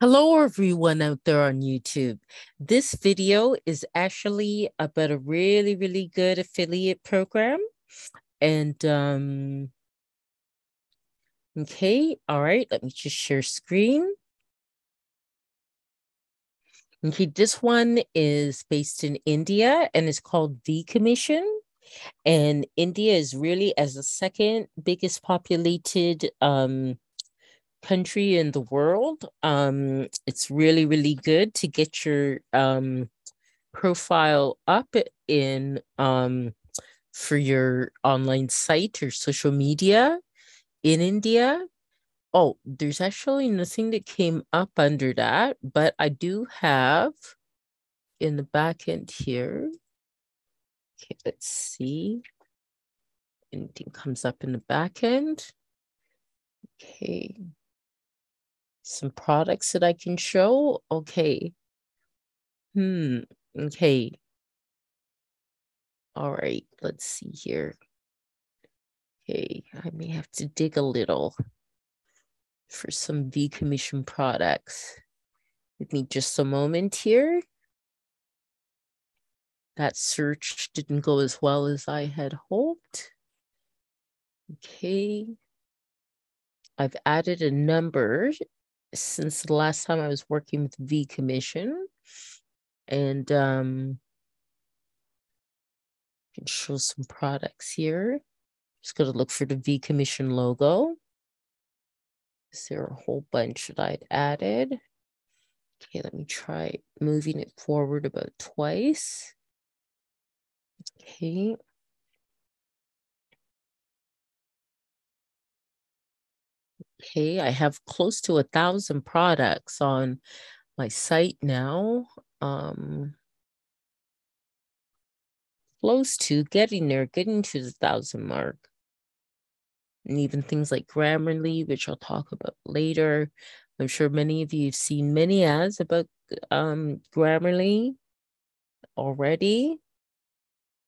Hello, everyone out there on YouTube. This video is actually about a really, really good affiliate program. And, um, okay, all right, let me just share screen. Okay, this one is based in India and it's called V Commission. And India is really as the second biggest populated um, country in the world. Um, it's really, really good to get your um, profile up in um, for your online site or social media in India. Oh, there's actually nothing that came up under that, but I do have in the back end here. Okay, let's see. Anything comes up in the back end. Okay. Some products that I can show. Okay. Hmm. Okay. All right. Let's see here. Okay. I may have to dig a little for some V Commission products. Give me just a moment here. That search didn't go as well as I had hoped. Okay. I've added a number since the last time I was working with V Commission. And um, can show some products here. Just going to look for the V Commission logo. Is there a whole bunch that I'd added? Okay, let me try moving it forward about twice. Okay. Okay, I have close to a thousand products on my site now. Um, close to getting there, getting to the thousand mark and even things like Grammarly, which I'll talk about later. I'm sure many of you have seen many ads about um, Grammarly already.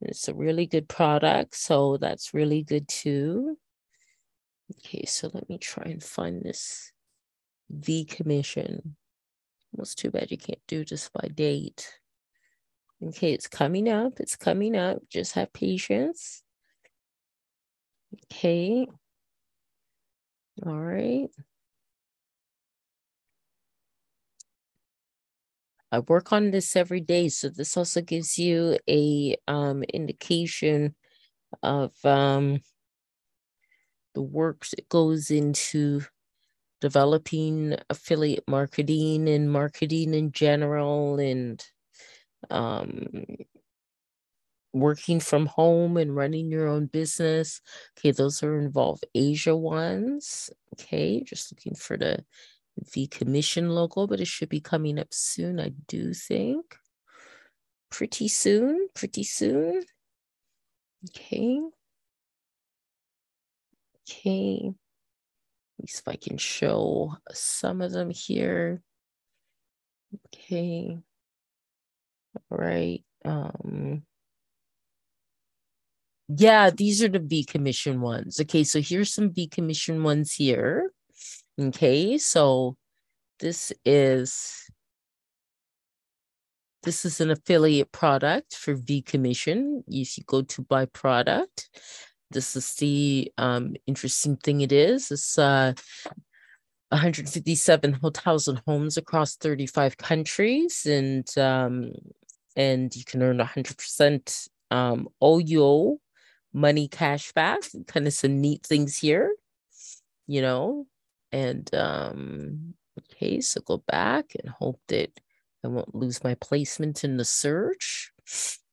It's a really good product, so that's really good too. Okay, so let me try and find this V Commission. Almost too bad you can't do this by date. Okay, it's coming up. It's coming up. Just have patience. Okay. All right. I work on this every day, so this also gives you a um, indication of um, the work that goes into developing affiliate marketing and marketing in general and um, working from home and running your own business. Okay, those are Involve Asia ones. Okay, just looking for the the Commission logo, but it should be coming up soon, I do think. Pretty soon, pretty soon. Okay. Okay. At least if I can show some of them here. Okay. All right. Um, yeah, these are the V commission ones. Okay, so here's some V commission ones here. Okay, so this is this is an affiliate product for V commission. If you go to buy product, this is the um, interesting thing it is. It's uh 157 hotels and homes across 35 countries and um and you can earn 100% um OYO money cash back, kind of some neat things here, you know. And um, okay, so go back and hope that I won't lose my placement in the search.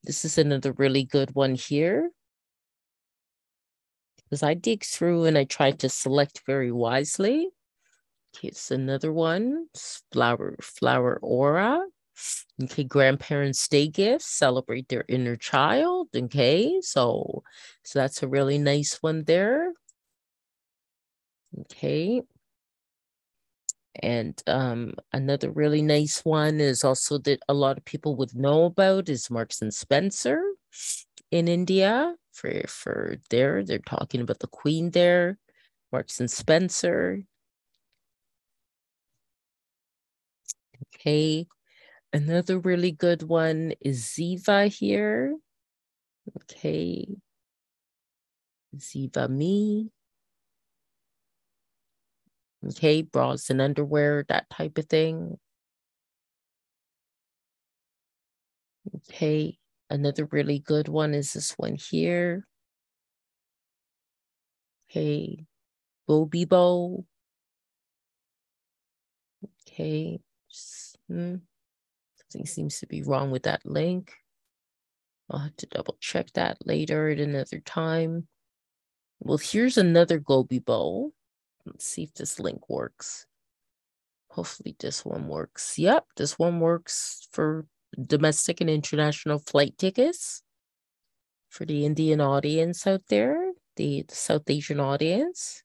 This is another really good one here. Because I dig through and I try to select very wisely. Okay, it's another one. Flower, FlowerAura. Okay, grandparents day gifts celebrate their inner child. Okay, so so that's a really nice one there. Okay. And um, another really nice one is also that a lot of people would know about is Marks and Spencer in India for for there. They're talking about the Queen there, Marks and Spencer. Okay, another really good one is Ziva here. Okay, Zivame. Okay, bras and underwear, that type of thing. Okay another really good one is this one here. Okay, Goibibo. Okay, hmm. something seems to be wrong with that link. I'll have to double check that later at another time. Well, here's another Goibibo. Let's see if this link works. Hopefully this one works. Yep, this one works for domestic and international flight tickets for the Indian audience out there, the, the South Asian audience.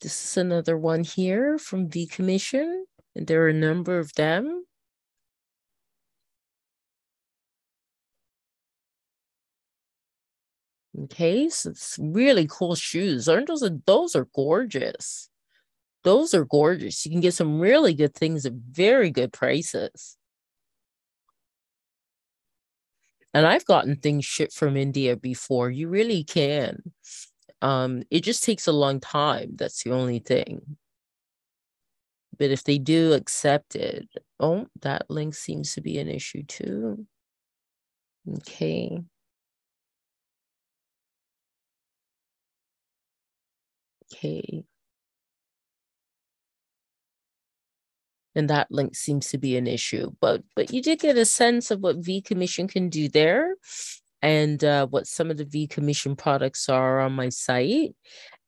This is another one here from V Commission, and there are a number of them. Okay, so it's really cool shoes. Aren't those? Those are gorgeous. Those are gorgeous. You can get some really good things at very good prices. And I've gotten things shipped from India before. You really can. Um, it just takes a long time. That's the only thing. But if they do accept it, oh, that link seems to be an issue too. Okay. Okay. And that link seems to be an issue, but but you did get a sense of what V Commission can do there, and uh, what some of the V Commission products are on my site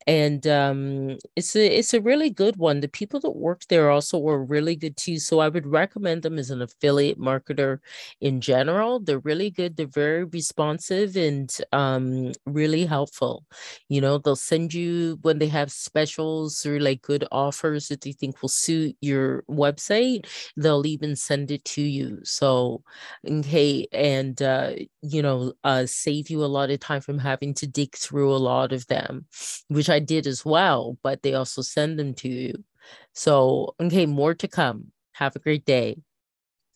and um, it's a it's a really good one. The people that work there also were really good too. So I would recommend them as an affiliate marketer in general. They're really good. They're very responsive and um, really helpful. You know, they'll send you when they have specials or like good offers that they think will suit your website. They'll even send it to you. So okay, and uh, you know, uh, save you a lot of time from having to dig through a lot of them, which I did as well, but they also send them to you. So, okay, more to come. Have a great day.